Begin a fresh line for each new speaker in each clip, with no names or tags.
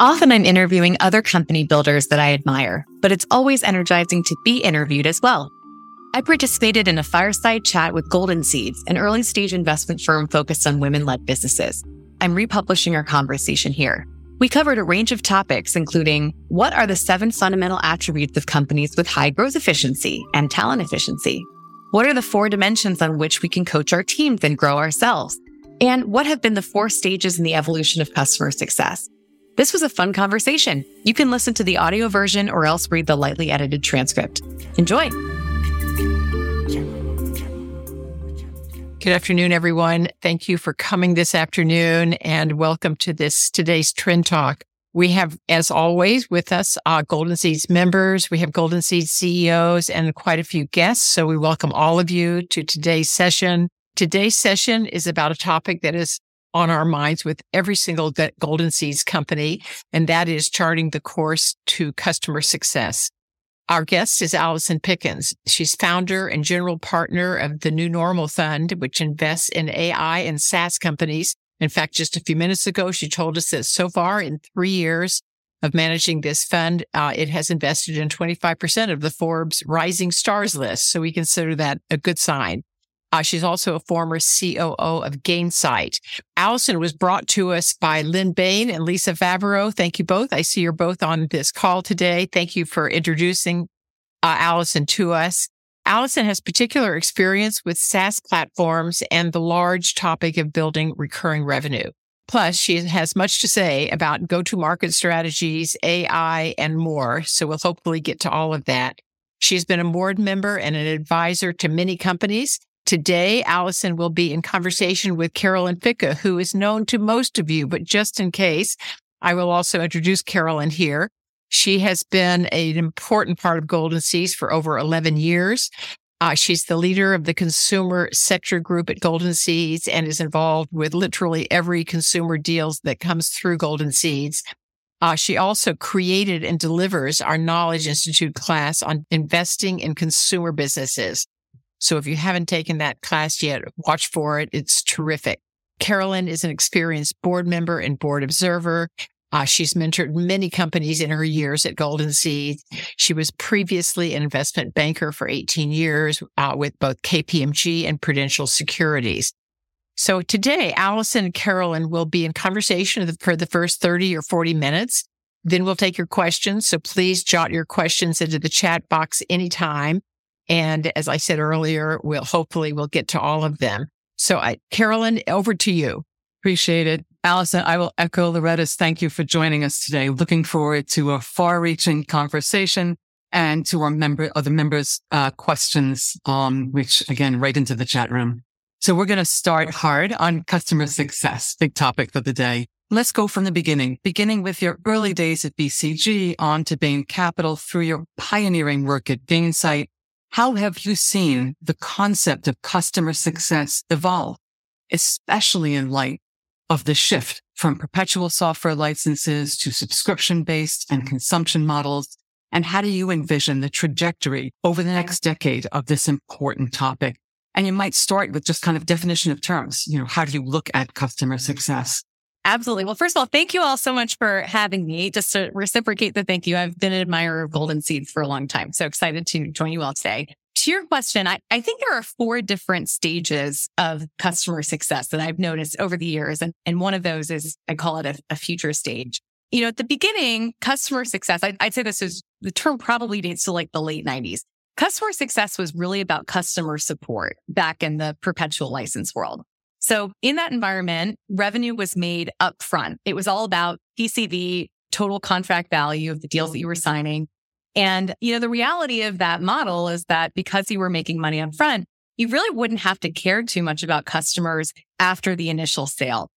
Often I'm interviewing other company builders that I admire, but it's always energizing to be interviewed as well. I participated in a fireside chat with Golden Seeds, an early stage investment firm focused on women led businesses. I'm republishing our conversation here. We covered a range of topics, including what are the seven fundamental attributes of companies with high growth efficiency and talent efficiency? What are the four dimensions on which we can coach our teams and grow ourselves? And what have been the four stages in the evolution of customer success? This was a fun conversation. You can listen to the audio version or else read the lightly edited transcript. Enjoy.
Good afternoon, everyone. Thank you for coming this afternoon and welcome to this today's Trend Talk. We have, as always, with us uh, Golden Seeds members. We have Golden Seeds CEOs and quite a few guests. So we welcome all of you to today's session. Today's session is about a topic that is on our minds with every single Golden Seeds company, and that is charting the course to customer success. Our guest is Allison Pickens. She's founder and general partner of the New Normal Fund, which invests in AI and SaaS companies. In fact, just a few minutes ago, she told us that so far in three years of managing this fund, uh, it has invested in 25% of the Forbes Rising Stars list. So we consider that a good sign. Uh, she's also a former COO of Gainsight. Allison was brought to us by Lynn Bain and Lisa Favreau. Thank you both. I see you're both on this call today. Thank you for introducing uh, Allison to us. Allison has particular experience with SaaS platforms and the large topic of building recurring revenue. Plus, she has much to say about go to market strategies, AI, and more. So we'll hopefully get to all of that. She's been a board member and an advisor to many companies Today, Allison will be in conversation with Carolyn Fikke, who is known to most of you, but just in case, I will also introduce Carolyn here. She has been an important part of Golden Seeds for over 11 years. Uh, she's the leader of the consumer sector group at Golden Seeds and is involved with literally every consumer deals that comes through Golden Seeds. Uh, she also created and delivers our Knowledge Institute class on investing in consumer businesses. So if you haven't taken that class yet, watch for it. It's terrific. Carolyn is an experienced board member and board observer. Uh, she's mentored many companies in her years at Golden Seed. She was previously an investment banker for 18 years uh, with both KPMG and Prudential Securities. So today, Allison and Carolyn will be in conversation for the first 30 or 40 minutes. Then we'll take your questions. So please jot your questions into the chat box anytime. And as I said earlier, we'll hopefully we'll get to all of them. So I, Carolyn, over to you.
Appreciate it. Allison, I will echo Loretta's thank you for joining us today. Looking forward to a far reaching conversation and to our member, other members, uh, questions, um, which again, right into the chat room. So we're going to start hard on customer success, big topic for the day. Let's go from the beginning, beginning with your early days at BCG on to Bain Capital through your pioneering work at Gainsight how have you seen the concept of customer success evolve, especially in light of the shift from perpetual software licenses to subscription based and consumption models? And how do you envision the trajectory over the next decade of this important topic? And you might start with just kind of definition of terms. You know, how do you look at customer success?
Absolutely. Well, first of all, thank you all so much for having me. Just to reciprocate the thank you, I've been an admirer of Golden Seeds for a long time. So excited to join you all today. To your question, I, I think there are four different stages of customer success that I've noticed over the years. And, and one of those is, I call it a, a future stage. You know, at the beginning, customer success, I, I'd say this is the term probably dates to like the late 90s. Customer success was really about customer support back in the perpetual license world. So in that environment, revenue was made upfront. It was all about TCV, total contract value of the deals that you were signing. And, you know, the reality of that model is that because you were making money up front, you really wouldn't have to care too much about customers after the initial sale.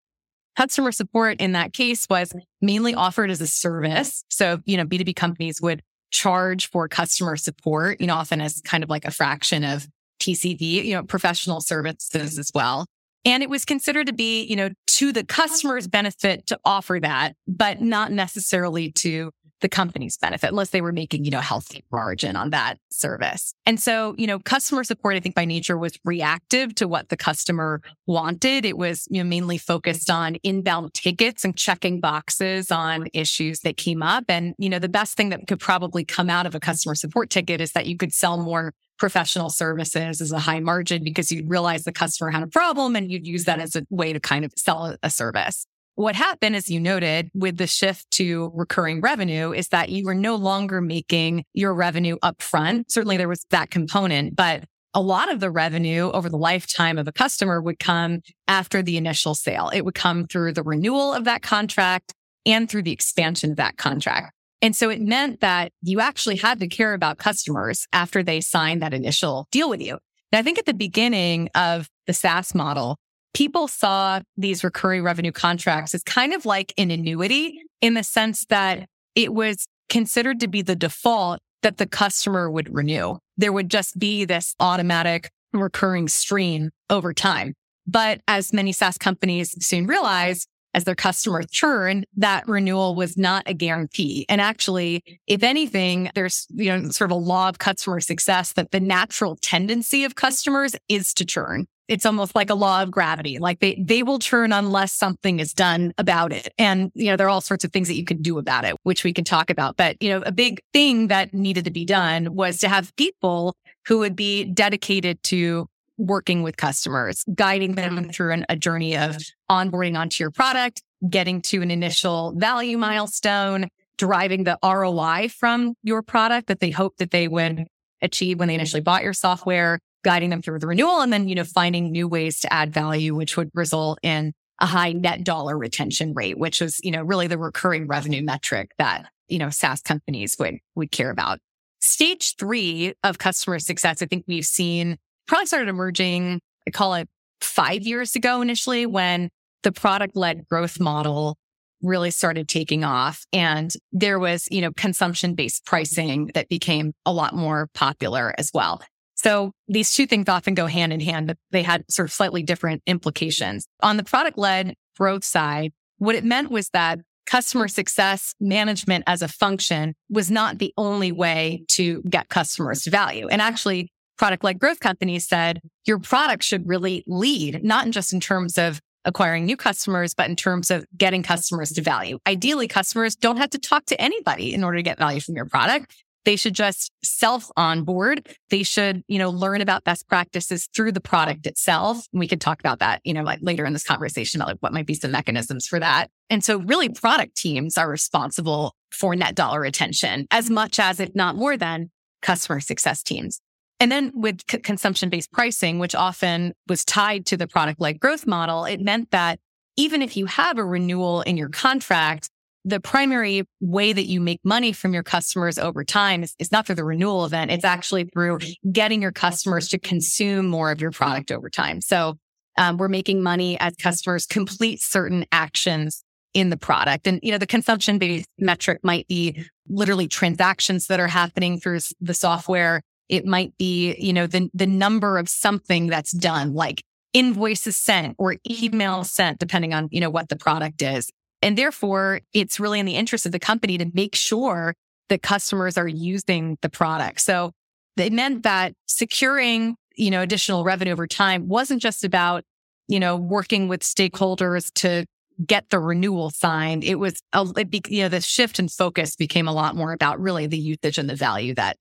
Customer support in that case was mainly offered as a service. So, you know, B2B companies would charge for customer support, you know, often as kind of like a fraction of TCV, you know, professional services as well. And it was considered to be, you know, to the customer's benefit to offer that, but not necessarily to the company's benefit unless they were making, you know, healthy margin on that service. And so, you know, customer support, I think by nature was reactive to what the customer wanted. It was, you know, mainly focused on inbound tickets and checking boxes on issues that came up. And, you know, the best thing that could probably come out of a customer support ticket is that you could sell more professional services as a high margin because you'd realize the customer had a problem and you'd use that mm-hmm. as a way to kind of sell a service. What happened, as you noted, with the shift to recurring revenue is that you were no longer making your revenue upfront. Certainly there was that component, but a lot of the revenue over the lifetime of a customer would come after the initial sale. It would come through the renewal of that contract and through the expansion of that contract. And so it meant that you actually had to care about customers after they signed that initial deal with you. And I think at the beginning of the SaaS model, people saw these recurring revenue contracts as kind of like an annuity in the sense that it was considered to be the default that the customer would renew. There would just be this automatic recurring stream over time. But as many SaaS companies soon realized, as their customers churn, that renewal was not a guarantee. And actually, if anything, there's, you know, sort of a law of customer success that the natural tendency of customers is to churn. It's almost like a law of gravity. Like they, they will churn unless something is done about it. And, you know, there are all sorts of things that you can do about it, which we can talk about. But, you know, a big thing that needed to be done was to have people who would be dedicated to working with customers, guiding them through an, a journey of onboarding onto your product, getting to an initial value milestone, driving the ROI from your product that they hope that they would achieve when they initially bought your software, guiding them through the renewal, and then, you know, finding new ways to add value, which would result in a high net dollar retention rate, which is, you know, really the recurring revenue metric that, you know, SaaS companies would, would care about. Stage three of customer success, I think we've seen probably started emerging, I call it five years ago initially when the product led growth model really started taking off and there was, you know, consumption based pricing that became a lot more popular as well. So these two things often go hand in hand, but they had sort of slightly different implications. On the product led growth side, what it meant was that customer success management as a function was not the only way to get customers to value. And actually product led growth companies said your product should really lead, not just in terms of acquiring new customers, but in terms of getting customers to value. Ideally, customers don't have to talk to anybody in order to get value from your product. They should just self onboard. They should, you know, learn about best practices through the product itself. And we could talk about that, you know, like later in this conversation about like what might be some mechanisms for that. And so really product teams are responsible for net dollar retention as much as, if not more than customer success teams. And then with c- consumption based pricing, which often was tied to the product led growth model, it meant that even if you have a renewal in your contract, the primary way that you make money from your customers over time is, is, not through the renewal event. It's actually through getting your customers to consume more of your product over time. So um, we're making money as customers complete certain actions in the product. And, you know, the consumption based metric might be literally transactions that are happening through the software. It might be, you know, the, the number of something that's done, like invoices sent or email sent, depending on, you know, what the product is. And therefore, it's really in the interest of the company to make sure that customers are using the product. So it meant that securing, you know, additional revenue over time wasn't just about, you know, working with stakeholders to get the renewal signed. It was, a, it be, you know, the shift in focus became a lot more about really the usage and the value that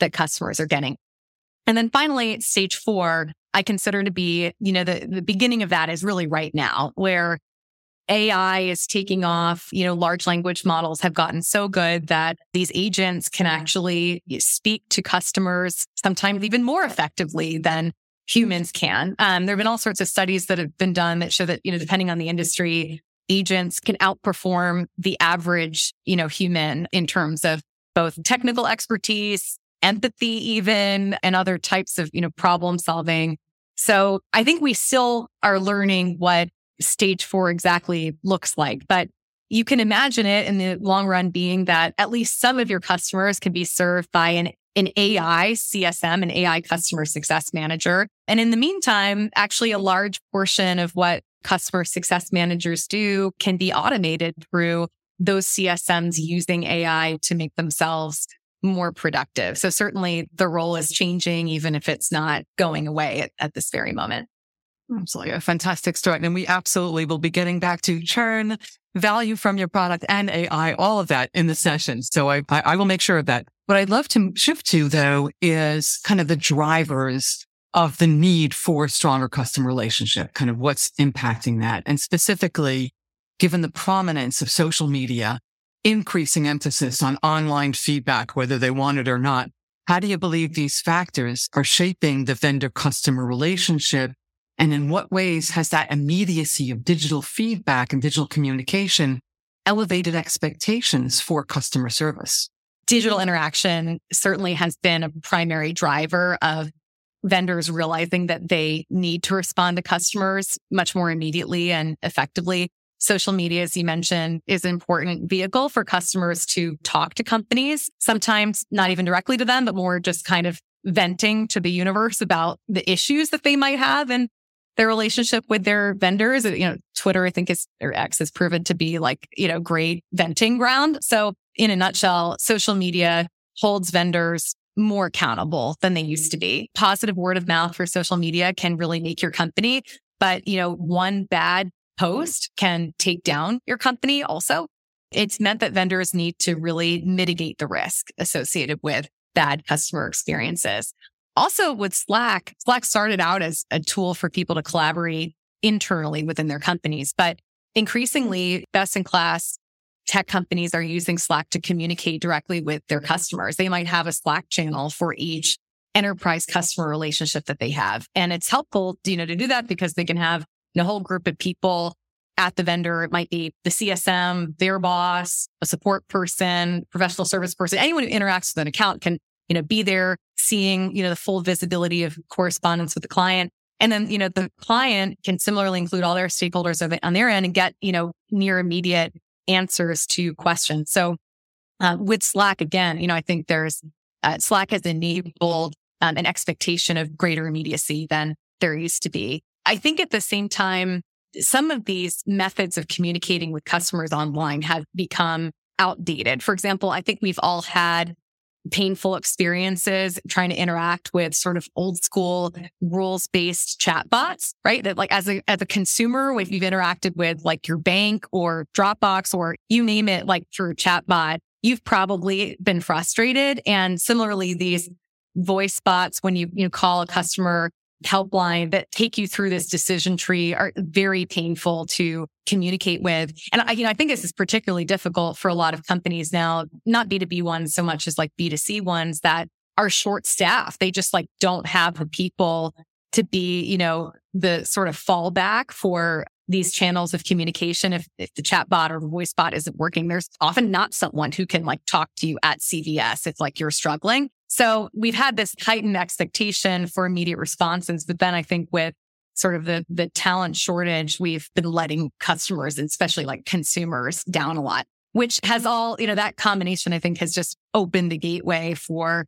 that customers are getting. And then finally, stage four, I consider to be, you know, the, the beginning of that is really right now where AI is taking off. You know, large language models have gotten so good that these agents can actually speak to customers sometimes even more effectively than humans can. Um, there have been all sorts of studies that have been done that show that, you know, depending on the industry, agents can outperform the average, you know, human in terms of both technical expertise, empathy, even, and other types of, you know, problem solving. So I think we still are learning what stage four exactly looks like, but you can imagine it in the long run being that at least some of your customers can be served by an an AI CSM, an AI customer success manager. And in the meantime, actually a large portion of what customer success managers do can be automated through those CSMs using AI to make themselves more productive. So certainly the role is changing, even if it's not going away at, at this very moment.
Absolutely. A fantastic start. And we absolutely will be getting back to churn, value from your product and AI, all of that in the session. So I, I, I will make sure of that. What I'd love to shift to though is kind of the drivers of the need for stronger customer relationship, kind of what's impacting that. And specifically, given the prominence of social media, increasing emphasis on online feedback, whether they want it or not, how do you believe these factors are shaping the vendor customer relationship and in what ways has that immediacy of digital feedback and digital communication elevated expectations for customer service?
Digital interaction certainly has been a primary driver of vendors realizing that they need to respond to customers much more immediately and effectively. Social media, as you mentioned, is an important vehicle for customers to talk to companies, sometimes not even directly to them, but more just kind of venting to the universe about the issues that they might have. And their relationship with their vendors. You know, Twitter, I think is, or X has proven to be like, you know, great venting ground. So in a nutshell, social media holds vendors more accountable than they used to be. Positive word of mouth for social media can really make your company, but you know, one bad post can take down your company also. It's meant that vendors need to really mitigate the risk associated with bad customer experiences. Also with Slack, Slack started out as a tool for people to collaborate internally within their companies, but increasingly best in class tech companies are using Slack to communicate directly with their customers. They might have a Slack channel for each enterprise customer relationship that they have. And it's helpful, you know, to do that because they can have a whole group of people at the vendor. It might be the CSM, their boss, a support person, professional service person, anyone who interacts with an account can you know, be there seeing, you know, the full visibility of correspondence with the client. And then, you know, the client can similarly include all their stakeholders on their end and get, you know, near immediate answers to questions. So uh, with Slack, again, you know, I think there's uh, Slack has enabled um, an expectation of greater immediacy than there used to be. I think at the same time, some of these methods of communicating with customers online have become outdated. For example, I think we've all had painful experiences trying to interact with sort of old school rules based chatbots, right? That like as a, as a consumer, if you've interacted with like your bank or Dropbox or you name it, like through chatbot, you've probably been frustrated. And similarly, these voice bots, when you, you call a customer helpline that take you through this decision tree are very painful to communicate with. And I, you know, I think this is particularly difficult for a lot of companies now, not B2B ones so much as like B2C ones that are short staffed. They just like don't have the people to be, you know, the sort of fallback for these channels of communication. If, if the chat bot or the voice bot isn't working, there's often not someone who can like talk to you at CVS if like you're struggling. So we've had this heightened expectation for immediate responses. But then I think with sort of the, the talent shortage, we've been letting customers, especially like consumers down a lot, which has mm-hmm. all, you know, that combination, I think has just opened the gateway for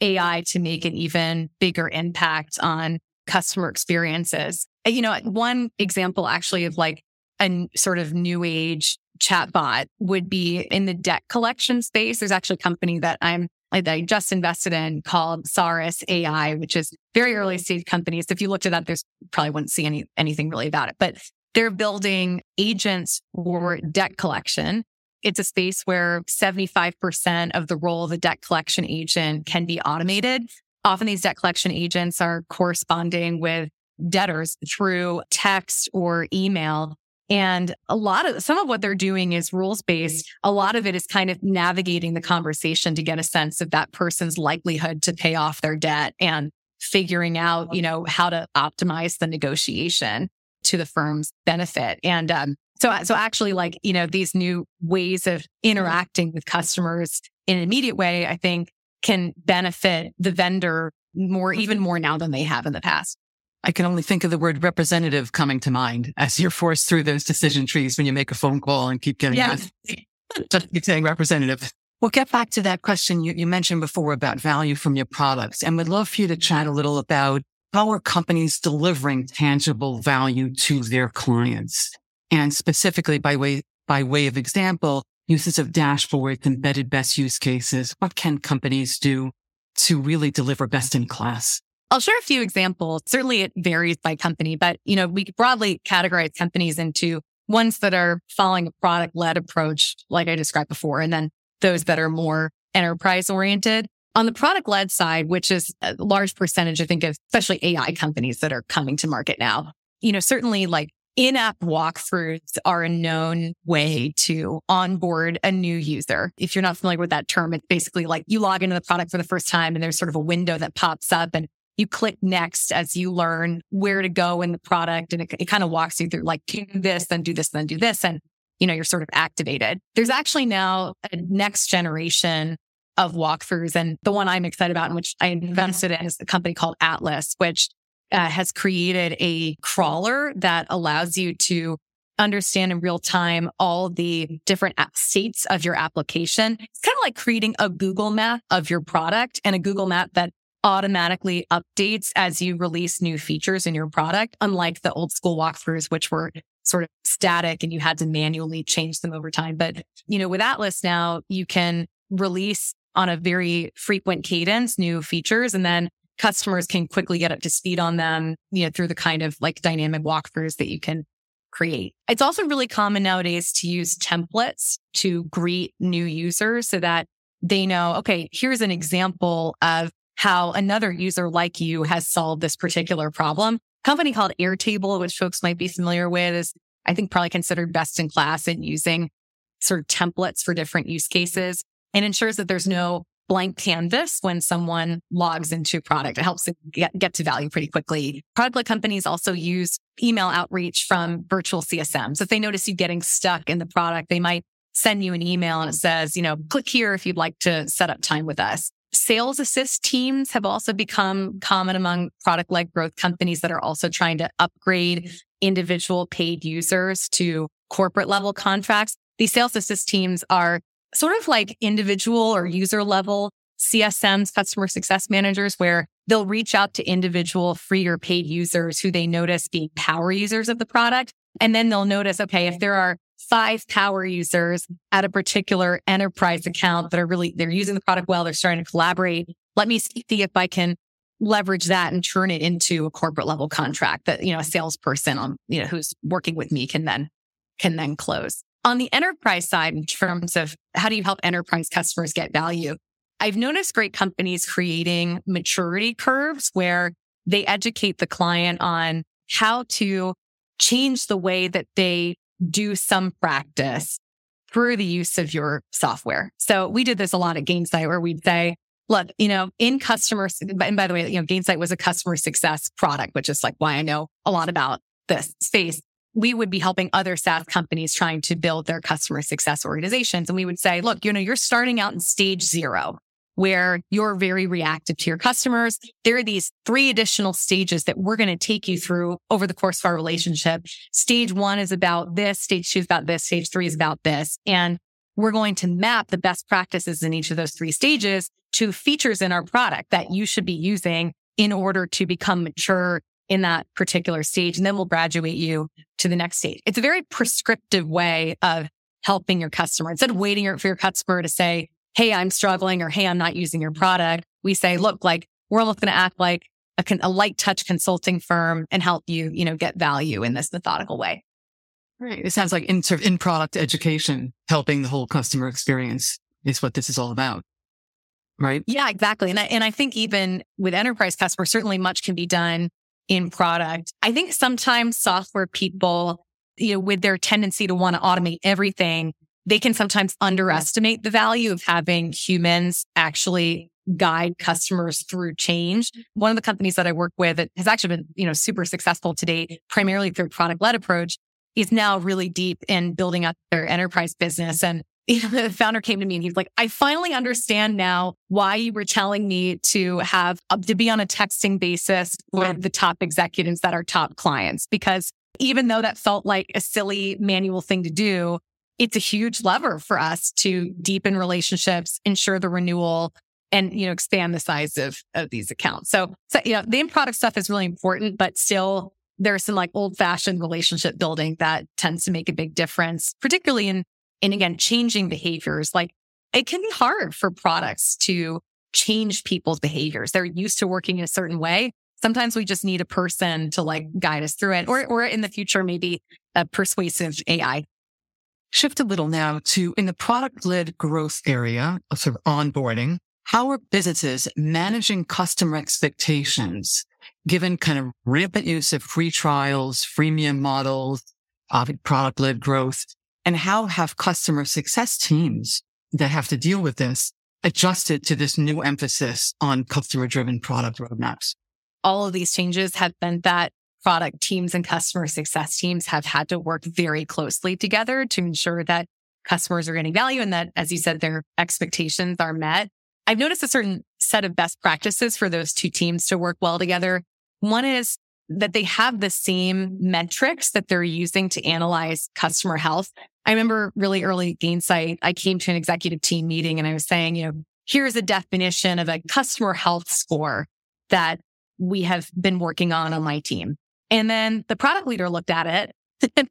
AI to make an even bigger impact on customer experiences. You know, one example actually of like a sort of new age chatbot would be in the debt collection space. There's actually a company that I'm that I just invested in called Saris AI, which is very early mm-hmm. stage companies. If you looked it up, there's probably wouldn't see any anything really about it, but they're building agents for mm-hmm. debt collection. It's a space where 75% of the role of a debt collection agent can be automated. Often these debt collection agents are corresponding with debtors through text or email. And a lot of some of what they're doing is rules based. A lot of it is kind of navigating the conversation to get a sense of that person's likelihood to pay off their debt and figuring out, you know, how to optimize the negotiation to the firm's benefit. And um, so, so actually, like you know, these new ways of interacting with customers in an immediate way, I think can benefit the vendor more, even more now than they have in the past.
I can only think of the word representative coming to mind as you're forced through those decision trees when you make a phone call and keep getting
yeah.
just keep saying representative. We'll get back to that question you, you mentioned before about value from your products. And we'd love for you to chat a little about how are companies delivering tangible value to their clients? And specifically by way, by way of example, uses of dashboards, embedded best use cases? What can companies do to really deliver best in class?
I'll share a few examples. Certainly it varies by company, but you know, we broadly categorize companies into ones that are following a product led approach, like I described before, and then those that are more enterprise oriented. On the product led side, which is a large percentage, I think of especially AI companies that are coming to market now, you know, certainly like in-app walkthroughs are a known way to onboard a new user. If you're not familiar with that term, it's basically like you log into the product for the first time and there's sort of a window that pops up and you click next as you learn where to go in the product. And it, it kind of walks you through like, do this, then do this, then do this. And, you know, you're sort of activated. There's actually now a next generation of walkthroughs. And the one I'm excited about and which I invested in is a company called Atlas, which uh, has created a crawler that allows you to understand in real time all the different states of your application. It's kind of like creating a Google map of your product and a Google map that automatically updates as you release new features in your product, unlike the old school walkthroughs, which were sort of static and you had to manually change them over time. But, you know, with Atlas now, you can release on a very frequent cadence new features and then customers can quickly get up to speed on them, you know, through the kind of like dynamic walkthroughs that you can create. It's also really common nowadays to use templates to greet new users so that they know, okay, here's an example of how another user like you has solved this particular problem. A company called Airtable, which folks might be familiar with, is I think probably considered best in class in using sort of templates for different use cases and ensures that there's no blank canvas when someone logs into product. It helps get, get to value pretty quickly. Product companies also use email outreach from virtual CSMs. If they notice you getting stuck in the product, they might send you an email and it says, you know, click here if you'd like to set up time with us. Sales assist teams have also become common among product led growth companies that are also trying to upgrade mm-hmm. individual paid users to corporate level contracts. These sales assist teams are sort of like individual or user level CSMs, customer success managers, where they'll reach out to individual free or paid users who they notice being power users of the product. And then they'll notice, okay, if there are five power users at a particular enterprise account that are really, they're using the product well, they're starting to collaborate. Let me see if I can leverage that and turn it into a corporate level contract that, you know, a salesperson on, you know, who's working with me can then, can then close. On the enterprise side, in terms of how do you help enterprise customers get value? I've noticed great companies creating maturity curves where they educate the client on how to change the way that they do some practice through the use of your software. So we did this a lot at Gainsight where we'd say, look, you know, in customer, and by the way, you know, Gainsight was a customer success product, which is like why I know a lot about this space we would be helping other SaaS companies trying to build their customer success organizations. And we would say, look, you know, you're starting out in stage zero where you're very reactive to your customers. There are these three additional stages that we're going to take you through over the course of our relationship. Stage one is about this. Stage two is about this. Stage three is about this. And we're going to map the best practices in each of those three stages to features in our product that you should be using in order to become mature in that particular stage. And then we'll graduate you to the next stage. It's a very prescriptive way of helping your customer. Instead of waiting for your customer to say, Hey, I'm struggling or Hey, I'm not using your product. We say, look, like we're almost going to act like a, a light touch consulting firm and help you, you know, get value in this methodical way.
Right. It sounds like in, sort of in product education, helping the whole customer experience is what this is all about. Right.
Yeah, exactly. And I, and I think even with enterprise customers, certainly much can be done in product. I think sometimes software people, you know, with their tendency to want to automate everything, they can sometimes underestimate the value of having humans actually guide customers through change. One of the companies that I work with that has actually been, you know, super successful to date, primarily through product led approach, is now really deep in building up their enterprise business. And the founder came to me and he's like, I finally understand now why you were telling me to have uh, to be on a texting basis with the top executives that are top clients. Because even though that felt like a silly manual thing to do, it's a huge lever for us to deepen relationships, ensure the renewal and, you know, expand the size of, of these accounts. So, so, you know, the in product stuff is really important, but still there's some like old fashioned relationship building that tends to make a big difference, particularly in and again, changing behaviors. Like it can be hard for products to change people's behaviors. They're used to working in a certain way. Sometimes we just need a person to like guide us through it or, or in the future, maybe a persuasive AI.
Shift a little now to in the product led growth area of sort of onboarding. How are businesses managing customer expectations given kind of rampant use of free trials, freemium models, product led growth? And how have customer success teams that have to deal with this adjusted to this new emphasis on customer driven product roadmaps?
All of these changes have been that product teams and customer success teams have had to work very closely together to ensure that customers are getting value and that, as you said, their expectations are met. I've noticed a certain set of best practices for those two teams to work well together. One is that they have the same metrics that they're using to analyze customer health. I remember really early Gainsight, I came to an executive team meeting and I was saying, you know, here's a definition of a customer health score that we have been working on on my team. And then the product leader looked at it and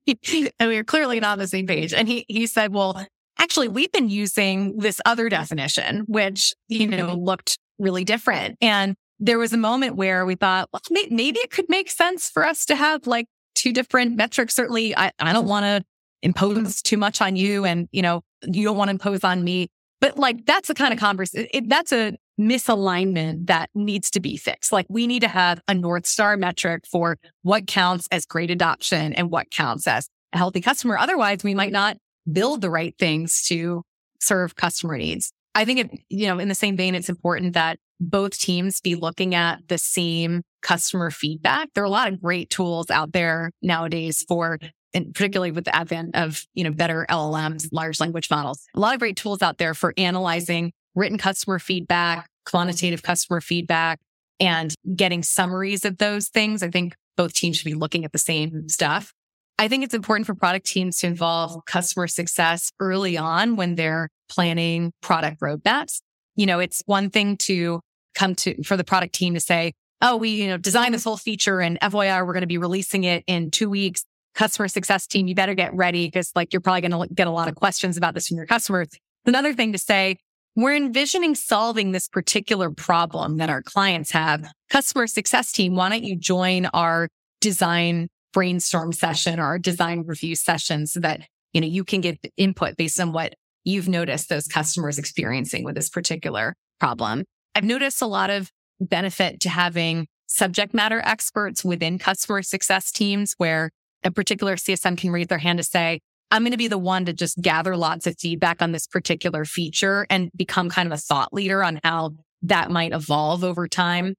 we were clearly not on the same page. And he, he said, well, actually, we've been using this other definition, which, you know, looked really different. And there was a moment where we thought, well, maybe it could make sense for us to have like two different metrics. Certainly, I, I don't want to impose too much on you and, you know, you don't want to impose on me. But like, that's the kind of conversation, that's a misalignment that needs to be fixed. Like we need to have a North Star metric for what counts as great adoption and what counts as a healthy customer. Otherwise, we might not build the right things to serve customer needs. I think, it, you know, in the same vein, it's important that both teams be looking at the same customer feedback. There are a lot of great tools out there nowadays for, and particularly with the advent of, you know, better LLMs, large language models, a lot of great tools out there for analyzing written customer feedback, quantitative customer feedback, and getting summaries of those things. I think both teams should be looking at the same stuff. I think it's important for product teams to involve customer success early on when they're planning product roadmaps. You know, it's one thing to come to for the product team to say, oh, we, you know, designed this whole feature and FYI, we're going to be releasing it in two weeks. Customer success team, you better get ready because like you're probably going to get a lot of questions about this from your customers. Another thing to say, we're envisioning solving this particular problem that our clients have. Customer success team, why don't you join our design brainstorm session or our design review session so that, you know, you can get input based on what you've noticed those customers experiencing with this particular problem. I've noticed a lot of benefit to having subject matter experts within customer success teams where a particular CSM can raise their hand to say, I'm going to be the one to just gather lots of feedback on this particular feature and become kind of a thought leader on how that might evolve over time.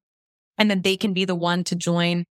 And then they can be the one to join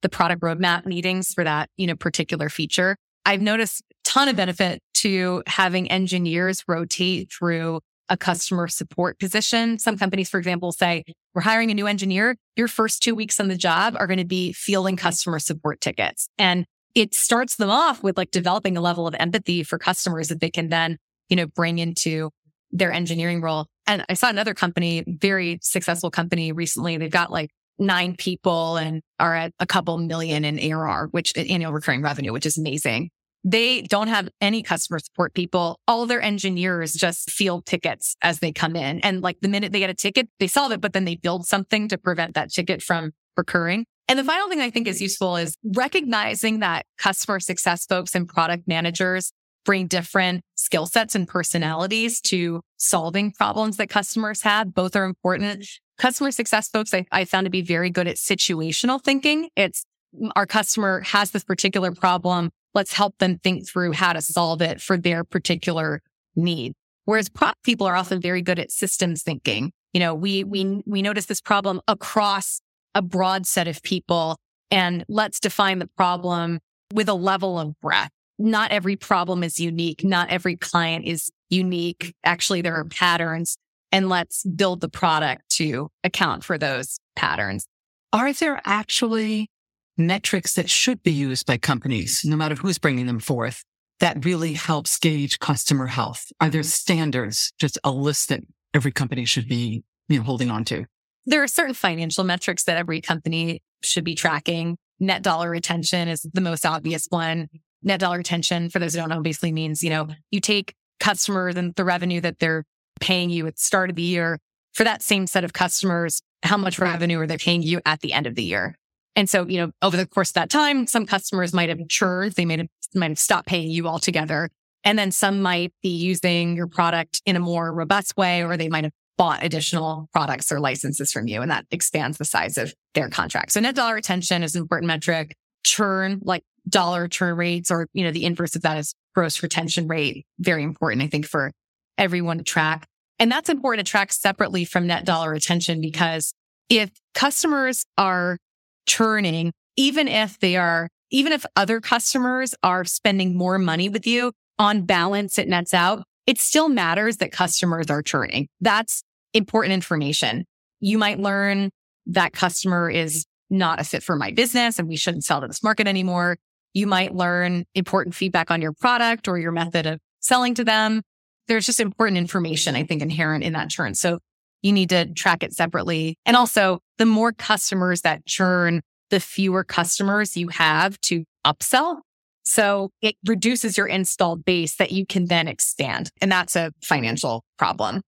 the product roadmap meetings for that, you know, particular feature. I've noticed a ton of benefit to having engineers rotate through a customer support position. Some companies, for example, say, we're hiring a new engineer. Your first two weeks on the job are going to be fielding customer support tickets. And it starts them off with like developing a level of empathy for customers that they can then, you know, bring into their engineering role. And I saw another company, very successful company recently. They've got like nine people and are at a couple million in ARR, which uh, annual recurring revenue, which is amazing. They don't have any customer support people. All their engineers just field tickets as they come in. And like the minute they get a ticket, they solve it, but then they build something to prevent that ticket from recurring. And the final thing I think is useful is recognizing that customer success folks and product managers bring different skill sets and personalities to solving problems that customers have. Both are important. Mm-hmm. Customer success folks, I, I found to be very good at situational thinking. It's mm, our customer has this particular problem. Let's help them think through how to solve it for their particular need. Whereas product people are often very good at systems thinking. You know, we, we, we notice this problem across a broad set of people and let's define the problem with a level of breadth. Not every problem is unique. Not every client is unique. Actually, there are patterns and let's build the product to account for those patterns.
Are there actually metrics that should be used by companies, no matter who's bringing them forth, that really helps gauge customer health? Are there standards, just a list that every company should be you know, holding on to?
There are certain financial metrics that every company should be tracking. Net dollar retention is the most obvious one. Net dollar retention, for those who don't know, basically means, you know, you take customers and the revenue that they're paying you at the start of the year for that same set of customers, how much revenue are they paying you at the end of the year? And so, you know, over the course of that time, some customers might have matured. They might have, might have stopped paying you altogether. And then some might be using your product in a more robust way, or they might have bought additional products or licenses from you. And that expands the size of their contract. So net dollar retention is an important metric. Churn, like dollar churn rates, or, you know, the inverse of that is gross retention rate. Very important, I think, for everyone to track. And that's important to track separately from net dollar retention because if customers are churning, even if they are, even if other customers are spending more money with you on balance, it nets out. It still matters that customers are churning. That's important information. You might learn that customer is not a fit for my business and we shouldn't sell to this market anymore. You might learn important feedback on your product or your method of selling to them there's just important information, I think, inherent in that churn. So you need to track it separately. And also, the more customers that churn, the fewer customers you have to upsell. So it reduces your installed base that you can then expand. And that's a financial problem.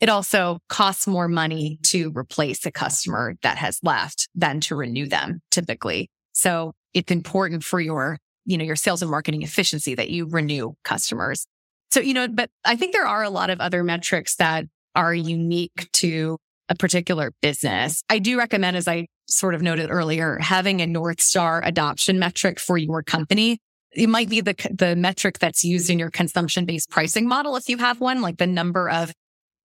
It also costs more money to replace a customer that has left than to renew them typically. So it's important for your, you know, your sales and marketing efficiency that you renew customers. So, you know, but I think there are a lot of other metrics that are unique to a particular business. I do recommend, as I sort of noted earlier, having a North Star adoption metric for your company. It might be the, the metric that's used in your consumption based pricing model. If you have one, like the number of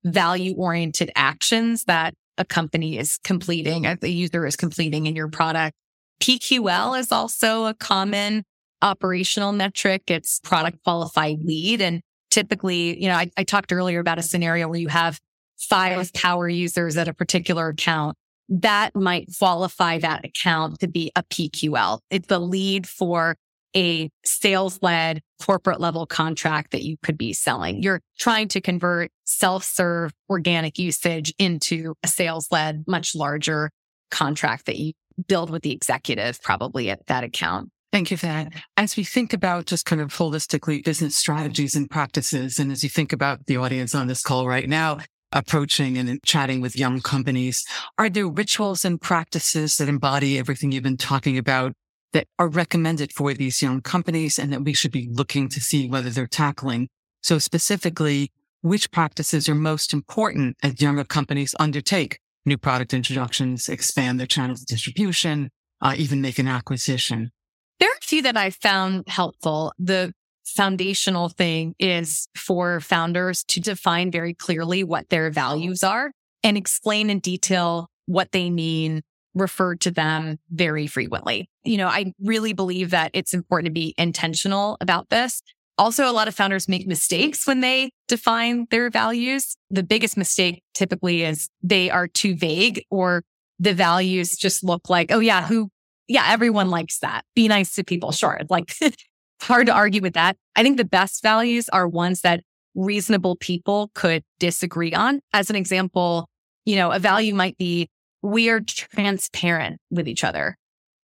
value oriented actions that a company is completing, the user is completing in your product. PQL is also a common operational metric. It's product qualified lead. And typically, you know, I, I talked earlier about a scenario where you have five power users at a particular account. That might qualify that account to be a PQL. It's the lead for a sales led corporate level contract that you could be selling. You're trying to convert self serve organic usage into a sales led, much larger contract that you build with the executive probably at that account.
Thank you for that. As we think about just kind of holistically business strategies and practices, and as you think about the audience on this call right now, approaching and chatting with young companies, are there rituals and practices that embody everything you've been talking about that are recommended for these young companies and that we should be looking to see whether they're tackling? So specifically, which practices are most important as younger companies undertake new product introductions, expand their channels of distribution, uh, even make an acquisition?
There are a few that I found helpful. The foundational thing is for founders to define very clearly what their values are and explain in detail what they mean, refer to them very frequently. You know, I really believe that it's important to be intentional about this. Also, a lot of founders make mistakes when they define their values. The biggest mistake typically is they are too vague or the values just look like, oh yeah, who yeah, everyone likes that. Be nice to people. Sure. Like hard to argue with that. I think the best values are ones that reasonable people could disagree on. As an example, you know, a value might be we are transparent with each other.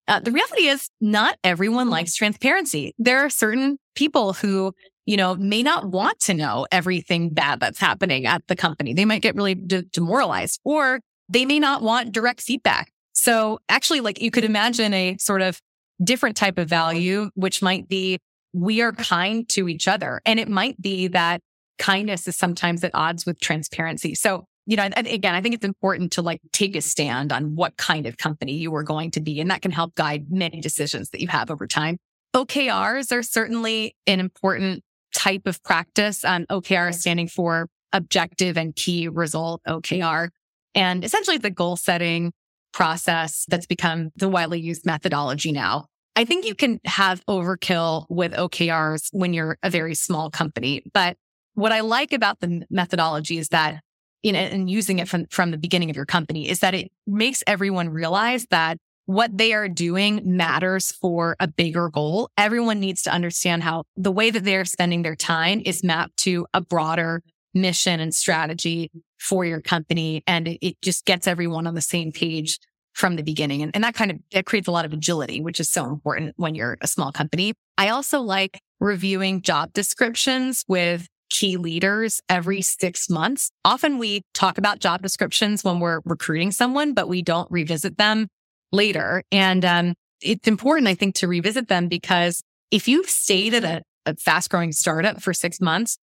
Uh, the reality is not everyone likes transparency. There are certain people who, you know, may not want to know everything bad that's happening at the company. They might get really de- demoralized or they may not want direct feedback. So actually, like you could imagine a sort of different type of value, which might be we are kind to each other. And it might be that kindness is sometimes at odds with transparency. So, you know, again, I think it's important to like take a stand on what kind of company you are going to be. And that can help guide many decisions that you have over time. OKRs are certainly an important type of practice. Um, OKR standing for objective and key result OKR. And essentially the goal setting process that's become the widely used methodology now. I think you can have overkill with OKRs when you're a very small company. But what I like about the methodology is that, you know, and using it from, from the beginning of your company is that it makes everyone realize that what they are doing matters for a bigger goal. Everyone needs to understand how the way that they're spending their time is mapped to a broader mission and strategy for your company. And it, it just gets everyone on the same page from the beginning. And, and that kind of, it creates a lot of agility, which is so important when you're a small company. I also like reviewing job descriptions with key leaders every six months. Often we talk about job descriptions when we're recruiting someone, but we don't revisit them later. And um, it's important, I think, to revisit them because if you've stayed at a, a fast growing startup for six months,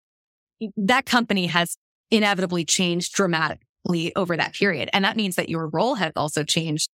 that company has inevitably changed dramatically over that period. And that means that your role has also changed.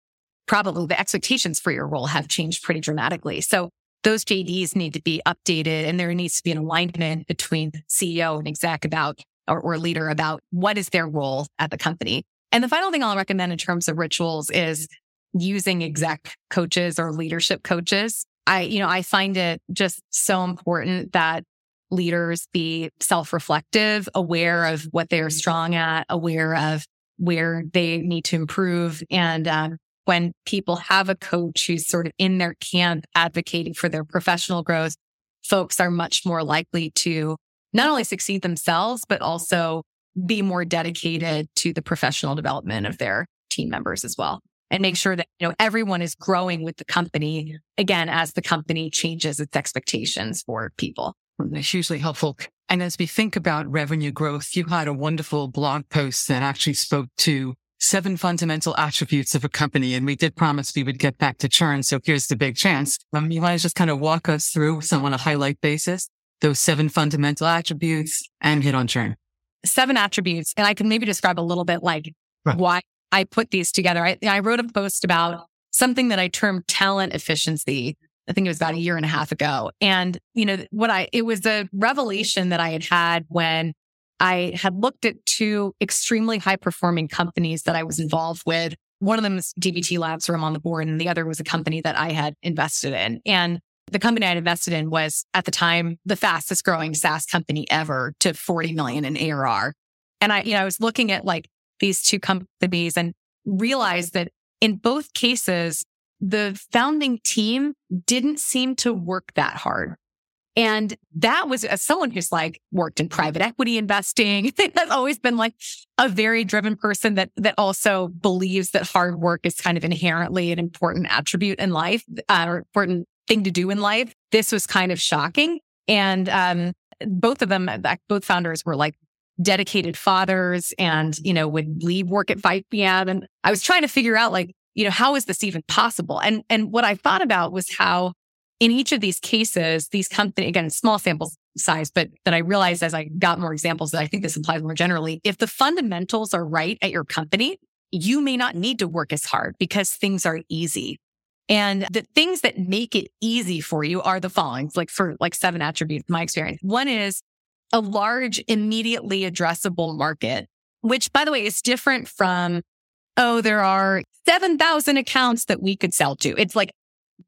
Probably the expectations for your role have changed pretty dramatically. So those JDs need to be updated and there needs to be an alignment between CEO and exec about or, or leader about what is their role at the company. And the final thing I'll recommend in terms of rituals is using exec coaches or leadership coaches. I, you know, I find it just so important that leaders be self-reflective, aware of what they're strong at, aware of where they need to improve. And um, when people have a coach who's sort of in their camp advocating for their professional growth, folks are much more likely to not only succeed themselves, but also be more dedicated to the professional development of their team members as well and make sure that, you know, everyone is growing with the company again, as the company changes its expectations for people.
That's hugely helpful. And as we think about revenue growth, you had a wonderful blog post that actually spoke to seven fundamental attributes of a company. And we did promise we would get back to churn. So here's the big chance. Um, you want to just kind of walk us through some on a highlight basis, those seven fundamental attributes and hit on churn.
Seven attributes. And I can maybe describe a little bit like right. why I put these together. I, I wrote a post about something that I termed talent efficiency. I think it was about a year and a half ago. And, you know, what I, it was a revelation that I had had when I had looked at two extremely high performing companies that I was involved with. One of them is DBT Labs, where I'm on the board, and the other was a company that I had invested in. And the company I had invested in was at the time the fastest growing SaaS company ever to 40 million in ARR. And I, you know, I was looking at like these two companies and realized that in both cases, the founding team didn't seem to work that hard. And that was as someone who's like worked in private equity investing, that's always been like a very driven person that, that also believes that hard work is kind of inherently an important attribute in life, uh, or important thing to do in life. This was kind of shocking. And, um, both of them, both founders were like dedicated fathers and, you know, would leave work at 5 p.m. And I was trying to figure out like, you know, how is this even possible? And, and what I thought about was how in each of these cases, these company, again, small sample size, but that I realized as I got more examples that I think this applies more generally. If the fundamentals are right at your company, you may not need to work as hard because things are easy. And the things that make it easy for you are the following, like for like seven attributes, my experience. One is a large, immediately addressable market, which by the way is different from, oh, there are 7,000 accounts that we could sell to. It's like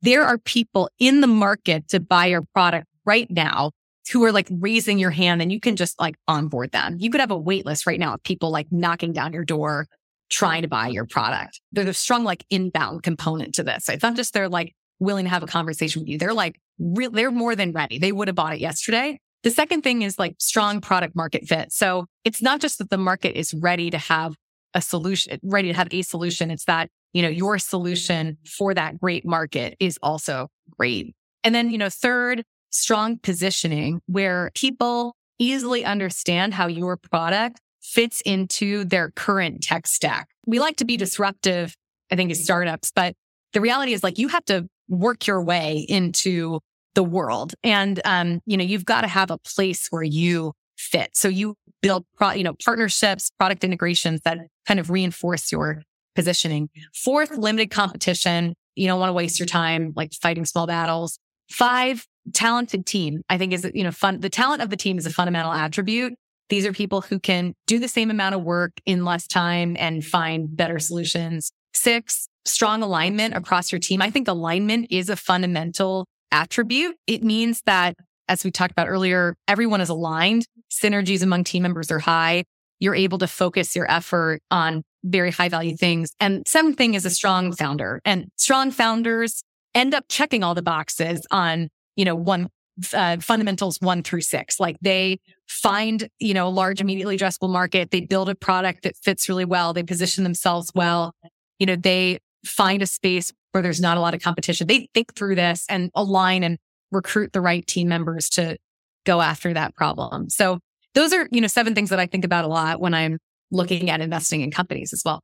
there are people in the market to buy your product right now who are like raising your hand and you can just like onboard them. You could have a wait list right now of people like knocking down your door trying to buy your product. There's a strong like inbound component to this. It's not just they're like willing to have a conversation with you. They're like, re- they're more than ready. They would have bought it yesterday. The second thing is like strong product market fit. So it's not just that the market is ready to have a solution, ready to have a solution. It's that, you know, your solution for that great market is also great. And then, you know, third, strong positioning where people easily understand how your product fits into their current tech stack. We like to be disruptive, I think, as startups, but the reality is like you have to work your way into the world. And, um, you know, you've got to have a place where you fit. So you build, pro- you know, partnerships, product integrations that kind of reinforce your positioning. Fourth, limited competition. You don't want to waste your time like fighting small battles. Five, talented team. I think is, you know, fun. The talent of the team is a fundamental attribute. These are people who can do the same amount of work in less time and find better solutions. Six, strong alignment across your team. I think alignment is a fundamental attribute. It means that, as we talked about earlier, everyone is aligned. Synergies among team members are high. You're able to focus your effort on very high value things. And seventh thing is a strong founder and strong founders end up checking all the boxes on, you know, one, uh, fundamentals one through six. Like they find, you know, a large immediately addressable market. They build a product that fits really well. They position themselves well. You know, they find a space where there's not a lot of competition. They think through this and align and recruit the right team members to go after that problem. So those are, you know, seven things that I think about a lot when I'm looking at investing in companies as well.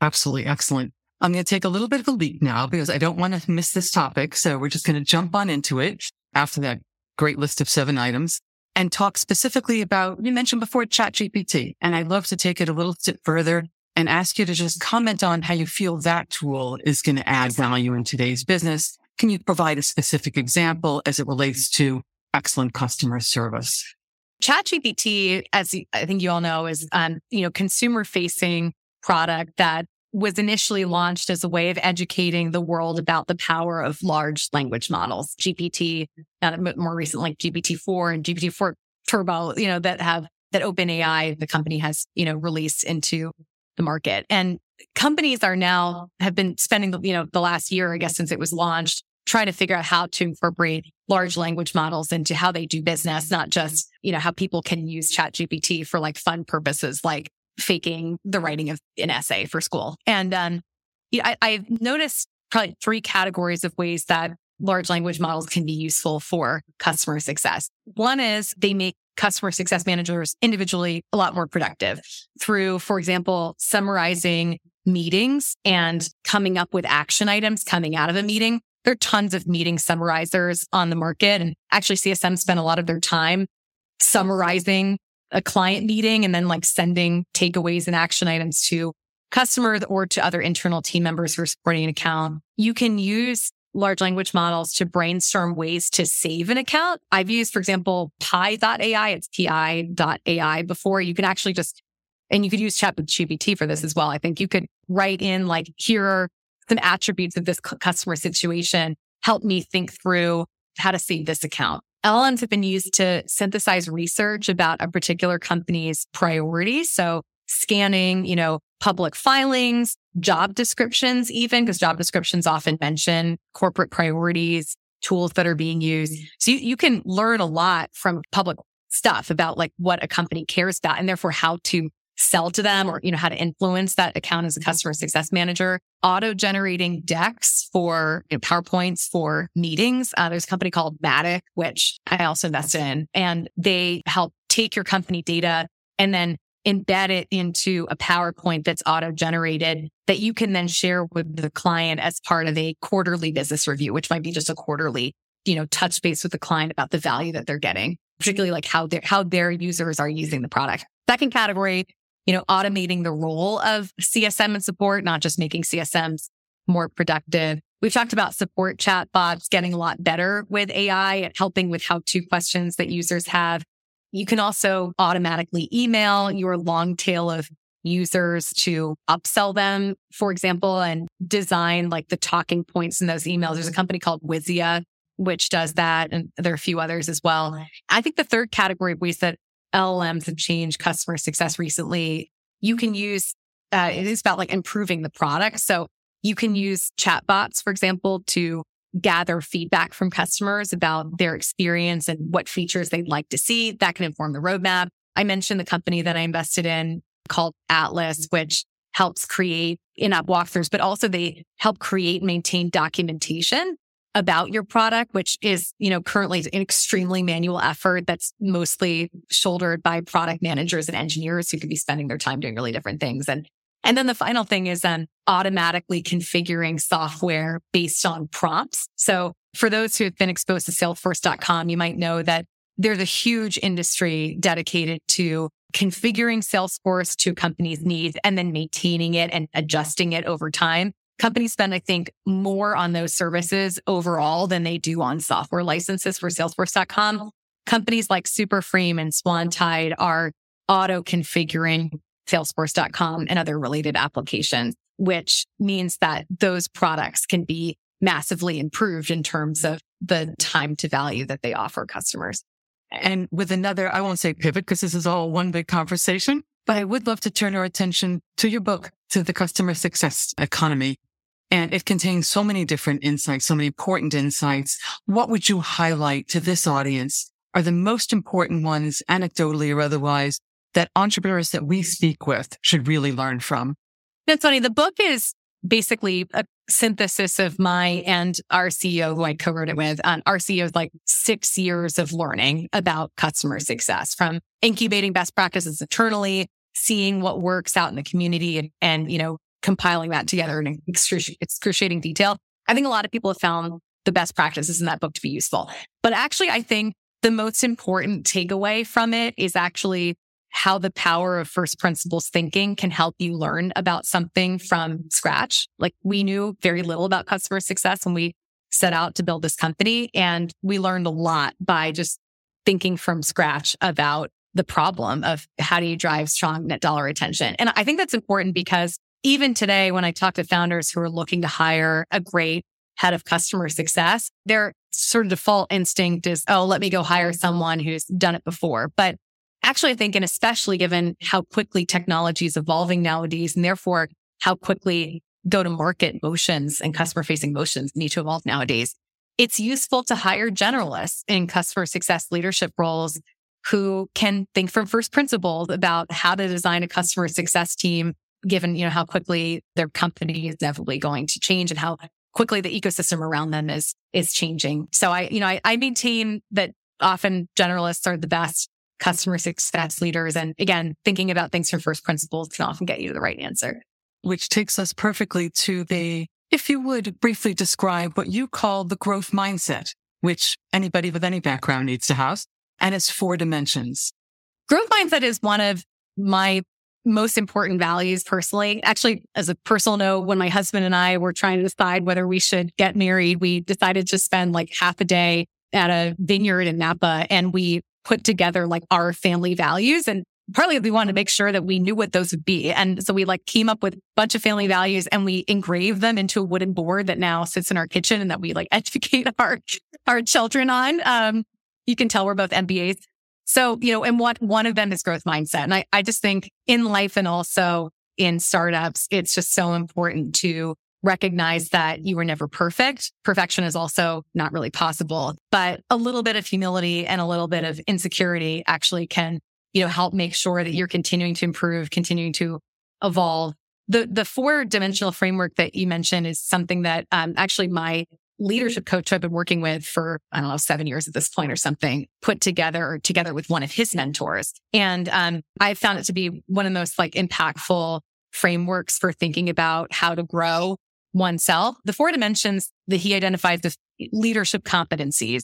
Absolutely. Excellent. I'm going to take a little bit of a leap now because I don't want to miss this topic. So we're just going to jump on into it after that great list of seven items and talk specifically about, you mentioned before ChatGPT. And I'd love to take it a little bit further and ask you to just comment on how you feel that tool is going to add value in today's business. Can you provide a specific example as it relates to excellent customer service?
ChatGPT, as I think you all know, is um, you know consumer facing product that was initially launched as a way of educating the world about the power of large language models, GPT, uh, more recently like GPT-4 and GPT-4 Turbo, you know, that have that OpenAI, the company has, you know, released into the market. And companies are now have been spending, you know, the last year, I guess, since it was launched, trying to figure out how to incorporate large language models into how they do business, not just, you know, how people can use chat GPT for like fun purposes, like faking the writing of an essay for school. And, um, you know, I, I've noticed probably three categories of ways that large language models can be useful for customer success. One is they make customer success managers individually a lot more productive through, for example, summarizing meetings and coming up with action items coming out of a meeting. There are tons of meeting summarizers on the market and actually CSM spend a lot of their time summarizing a client meeting and then like sending takeaways and action items to customers or to other internal team members who are supporting an account. You can use large language models to brainstorm ways to save an account. I've used, for example, pi.ai. It's pi.ai before. You can actually just, and you could use ChatGPT for this as well. I think you could write in like, here are some attributes of this customer situation. Help me think through how to save this account. LLMs have been used to synthesize research about a particular company's priorities. So scanning, you know, public filings, job descriptions, even because job descriptions often mention corporate priorities, tools that are being used. Mm. So you, you can learn a lot from public stuff about like what a company cares about and therefore how to sell to them or, you know, how to influence that account as a customer success manager. Auto generating decks for you know, PowerPoints for meetings. Uh, there's a company called Matik, which I also invested in, and they help take your company data and then embed it into a PowerPoint that's auto generated that you can then share with the client as part of a quarterly business review, which might be just a quarterly, you know, touch base with the client about the value that they're getting, particularly like how their, how their users are using the product. Second category, you know, automating the role of CSM and support, not just making CSMs more productive. We've talked about support chat bots getting a lot better with AI and helping with how to questions that users have. You can also automatically email your long tail of users to upsell them, for example, and design like the talking points in those emails. There's a company called Wizia, which does that. And there are a few others as well. I think the third category of ways that LLMs have changed customer success recently, you can use, uh, it is about like improving the product. So you can use chatbots, for example, to gather feedback from customers about their experience and what features they'd like to see. That can inform the roadmap. I mentioned the company that I invested in called Atlas, which helps create in-app walkthroughs, but also they help create and maintain documentation about your product, which is, you know, currently an extremely manual effort that's mostly shouldered by product managers and engineers who could be spending their time doing really different things. And and then the final thing is then automatically configuring software based on prompts. So for those who have been exposed to salesforce.com, you might know that there's a huge industry dedicated to configuring Salesforce to a company's needs and then maintaining it and adjusting it over time. Companies spend, I think, more on those services overall than they do on software licenses for Salesforce.com. Oh. Companies like Superframe and Swantide are auto configuring Salesforce.com and other related applications, which means that those products can be massively improved in terms of the time to value that they offer customers.
And with another, I won't say pivot because this is all one big conversation, but I would love to turn our attention to your book, to the customer success economy. And it contains so many different insights, so many important insights. What would you highlight to this audience are the most important ones, anecdotally or otherwise, that entrepreneurs that we speak with should really learn from?
That's funny. The book is basically a synthesis of my and our CEO who I co-wrote it with. Um, our CEO is like six years of learning about customer success from incubating best practices internally, seeing what works out in the community and, and you know, compiling that together in excruciating detail. I think a lot of people have found the best practices in that book to be useful. But actually, I think the most important takeaway from it is actually how the power of first principles thinking can help you learn about something from scratch. Like we knew very little about customer success when we set out to build this company. And we learned a lot by just thinking from scratch about the problem of how do you drive strong net dollar retention. And I think that's important because even today, when I talk to founders who are looking to hire a great head of customer success, their sort of default instinct is, oh, let me go hire someone who's done it before. But actually, I think, and especially given how quickly technology is evolving nowadays, and therefore how quickly go to market motions and customer facing motions need to evolve nowadays, it's useful to hire generalists in customer success leadership roles who can think from first principles about how to design a customer success team given you know how quickly their company is inevitably going to change and how quickly the ecosystem around them is is changing so i you know I, I maintain that often generalists are the best customer success leaders. And again, thinking about things from first principles can often get you the right answer.
Which takes us perfectly to the, if you would briefly describe what you call the growth mindset, which anybody with any background needs to have, and it's four dimensions.
Growth mindset is one of my most important values personally. Actually, as a personal note, when my husband and I were trying to decide whether we should get married, we decided to spend like half a day at a vineyard in Napa and we put together like our family values and partly we wanted to make sure that we knew what those would be. And so we like came up with a bunch of family values and we engraved them into a wooden board that now sits in our kitchen and that we like educate our, our children on. Um, you can tell we're both MBAs. So, you know, and what one of them is growth mindset. And I, I just think in life and also in startups, it's just so important to recognize that you were never perfect. Perfection is also not really possible, but a little bit of humility and a little bit of insecurity actually can, you know, help make sure that you're continuing to improve, continuing to evolve. The, the four dimensional framework that you mentioned is something that, um, actually my leadership coach I've been working with for, I don't know, seven years at this point or something, put together together with one of his mentors. And, um, I found it to be one of the most like impactful frameworks for thinking about how to grow oneself. The four dimensions that he identifies as leadership competencies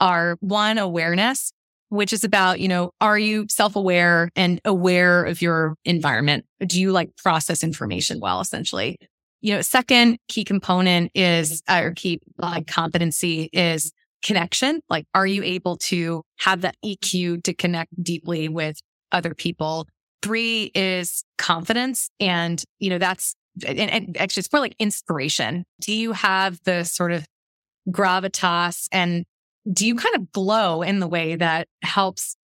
are one, awareness, which is about, you know, are you self-aware and aware of your environment? Do you like process information well, essentially? You know, second key component is, or key like competency is connection. Like, are you able to have that EQ to connect deeply with other people? Three is confidence. And, you know, that's and, and actually it's more like inspiration. Do you have the sort of gravitas and do you kind of glow in the way that helps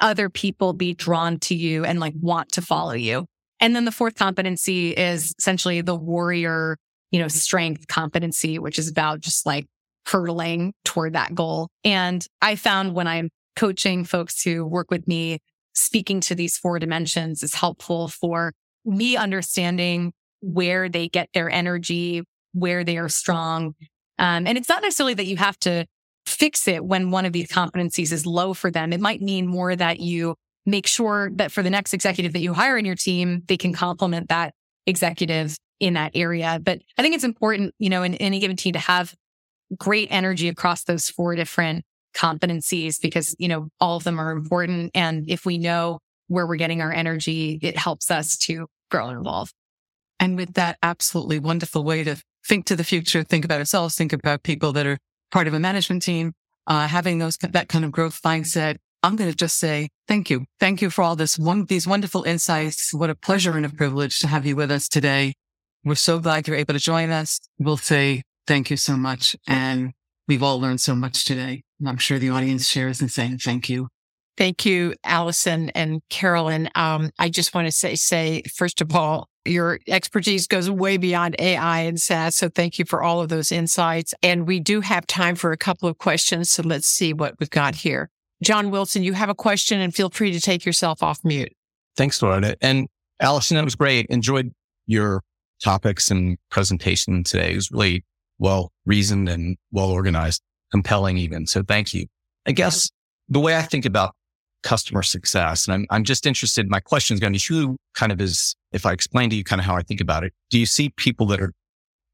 other people be drawn to you and like want to follow you? And then the fourth competency is essentially the warrior, you know, strength competency, which is about just like hurtling toward that goal. And I found when I'm coaching folks who work with me, speaking to these four dimensions is helpful for me understanding where they get their energy, where they are strong. Um, and it's not necessarily that you have to fix it when one of these competencies is low for them. It might mean more that you make sure that for the next executive that you hire in your team, they can complement that executive in that area. But I think it's important, you know, in any given team to have great energy across those four different competencies because, you know, all of them are important. And if we know where we're getting our energy, it helps us to grow and evolve.
And with that absolutely wonderful way to think to the future, think about ourselves, think about people that are part of a management team, uh, having those, that kind of growth mindset. I'm going to just say thank you. Thank you for all this one, these wonderful insights. What a pleasure and a privilege to have you with us today. We're so glad you're able to join us. We'll say thank you so much. And we've all learned so much today. And I'm sure the audience shares in saying thank you.
Thank you, Allison and Carolyn. Um, I just want to say, say, first of all, your expertise goes way beyond AI and SaaS. So thank you for all of those insights. And we do have time for a couple of questions. So let's see what we've got here. John Wilson, you have a question and feel free to take yourself off mute.
Thanks, Loretta. And Allison, that was great. Enjoyed your topics and presentation today. It was really well reasoned and well organized, compelling even. So thank you. I guess the way I think about customer success, and I'm, I'm just interested, my question is going to be who kind of is, if I explain to you kind of how I think about it, do you see people that are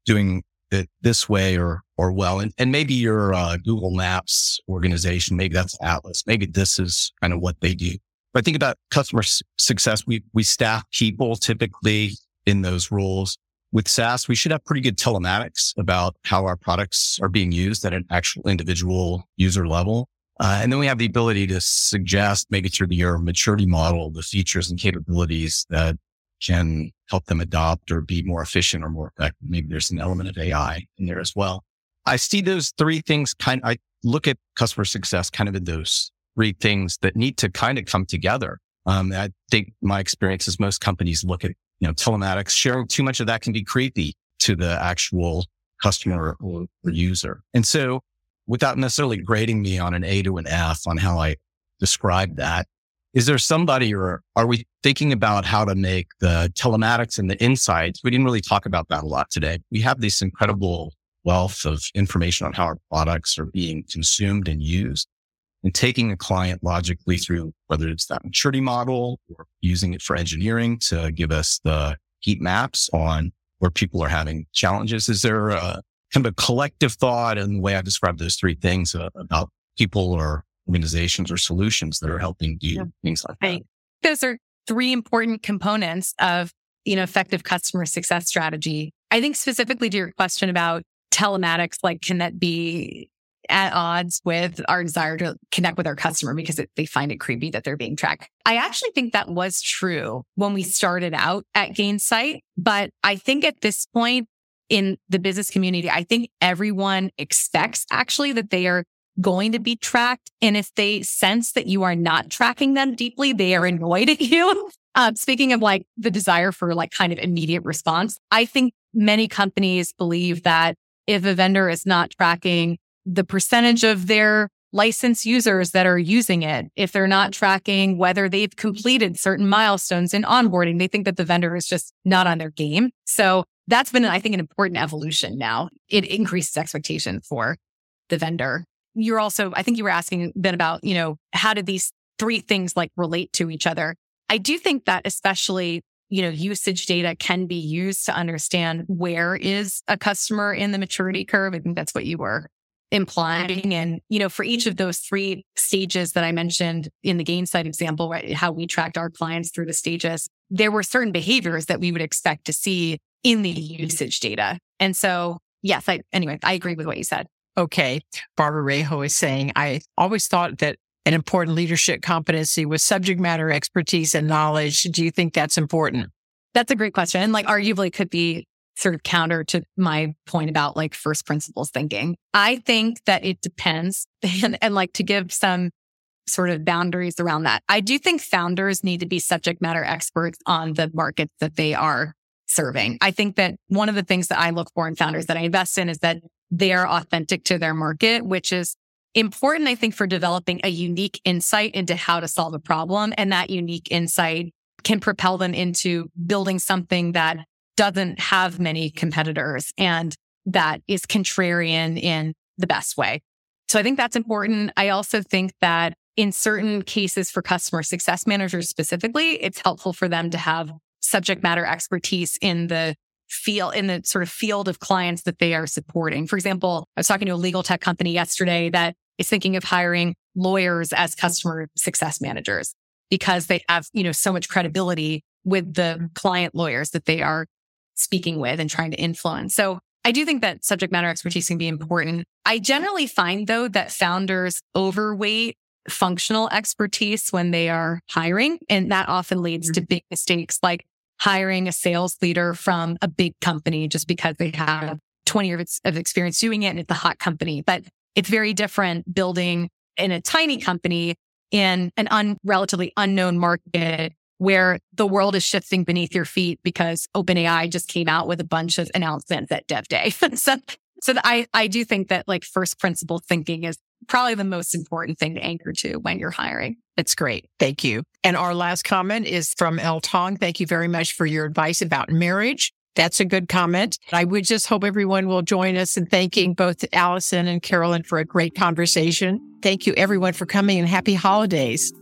doing it this way or, or well? And, and maybe your uh, Google Maps organization, maybe that's Atlas, maybe this is kind of what they do. But think about customer success. We, we staff people typically in those roles. With SaaS, we should have pretty good telematics about how our products are being used at an actual individual user level. Uh, and then we have the ability to suggest maybe through the your maturity model, the features and capabilities that can help them adopt or be more efficient or more effective. Maybe there's an element of AI in there as well. I see those three things kind I look at customer success kind of in those three things that need to kind of come together. Um, I think my experience is most companies look at, you know, telematics, sharing too much of that can be creepy to the actual customer or, or user. And so without necessarily grading me on an A to an F on how I describe that, is there somebody or are we thinking about how to make the telematics and the insights? We didn't really talk about that a lot today. We have this incredible wealth of information on how our products are being consumed and used and taking a client logically through whether it's that maturity model or using it for engineering to give us the heat maps on where people are having challenges. Is there a kind of a collective thought and the way I describe those three things uh, about people or organizations or solutions that are helping do yeah. things like right.
that? Those are three important components of, you know, effective customer success strategy. I think specifically to your question about telematics, like, can that be at odds with our desire to connect with our customer because it, they find it creepy that they're being tracked. I actually think that was true when we started out at Gainsight, but I think at this point in the business community, I think everyone expects actually that they are going to be tracked. And if they sense that you are not tracking them deeply, they are annoyed at you. Um, speaking of like the desire for like kind of immediate response, I think many companies believe that if a vendor is not tracking the percentage of their licensed users that are using it, if they're not tracking whether they've completed certain milestones in onboarding, they think that the vendor is just not on their game. So that's been, I think, an important evolution now. It increases expectation for the vendor. You're also, I think you were asking Ben about, you know, how did these three things like relate to each other? I do think that especially you know, usage data can be used to understand where is a customer in the maturity curve. I think that's what you were implying. And, you know, for each of those three stages that I mentioned in the Gainsight example, right, how we tracked our clients through the stages, there were certain behaviors that we would expect to see in the mm-hmm. usage data. And so, yes, I, anyway, I agree with what you said.
Okay. Barbara Rejo is saying, I always thought that an important leadership competency was subject matter expertise and knowledge. Do you think that's important?
That's a great question. Like arguably could be sort of counter to my point about like first principles thinking. I think that it depends and, and like to give some sort of boundaries around that. I do think founders need to be subject matter experts on the markets that they are serving. I think that one of the things that I look for in founders that I invest in is that they are authentic to their market, which is important, I think, for developing a unique insight into how to solve a problem. And that unique insight can propel them into building something that doesn't have many competitors and that is contrarian in the best way. So I think that's important. I also think that in certain cases for customer success managers specifically, it's helpful for them to have subject matter expertise in the field, in the sort of field of clients that they are supporting. For example, I was talking to a legal tech company yesterday that is thinking of hiring lawyers as customer success managers because they have, you know, so much credibility with the client lawyers that they are speaking with and trying to influence. So I do think that subject matter expertise can be important. I generally find though that founders overweight functional expertise when they are hiring. And that often leads to mm-hmm. big mistakes like hiring a sales leader from a big company just because they have 20 years of experience doing it and it's a hot company. But it's very different building in a tiny company in an un- relatively unknown market where the world is shifting beneath your feet because OpenAI just came out with a bunch of announcements at Dev Day. so, so I, I do think that like first principle thinking is probably the most important thing to anchor to when you're hiring.
It's great. Thank you. And our last comment is from El Tong. Thank you very much for your advice about marriage. That's a good comment. I would just hope everyone will join us in thanking both Allison and Carolyn for a great conversation. Thank you everyone for coming and happy holidays.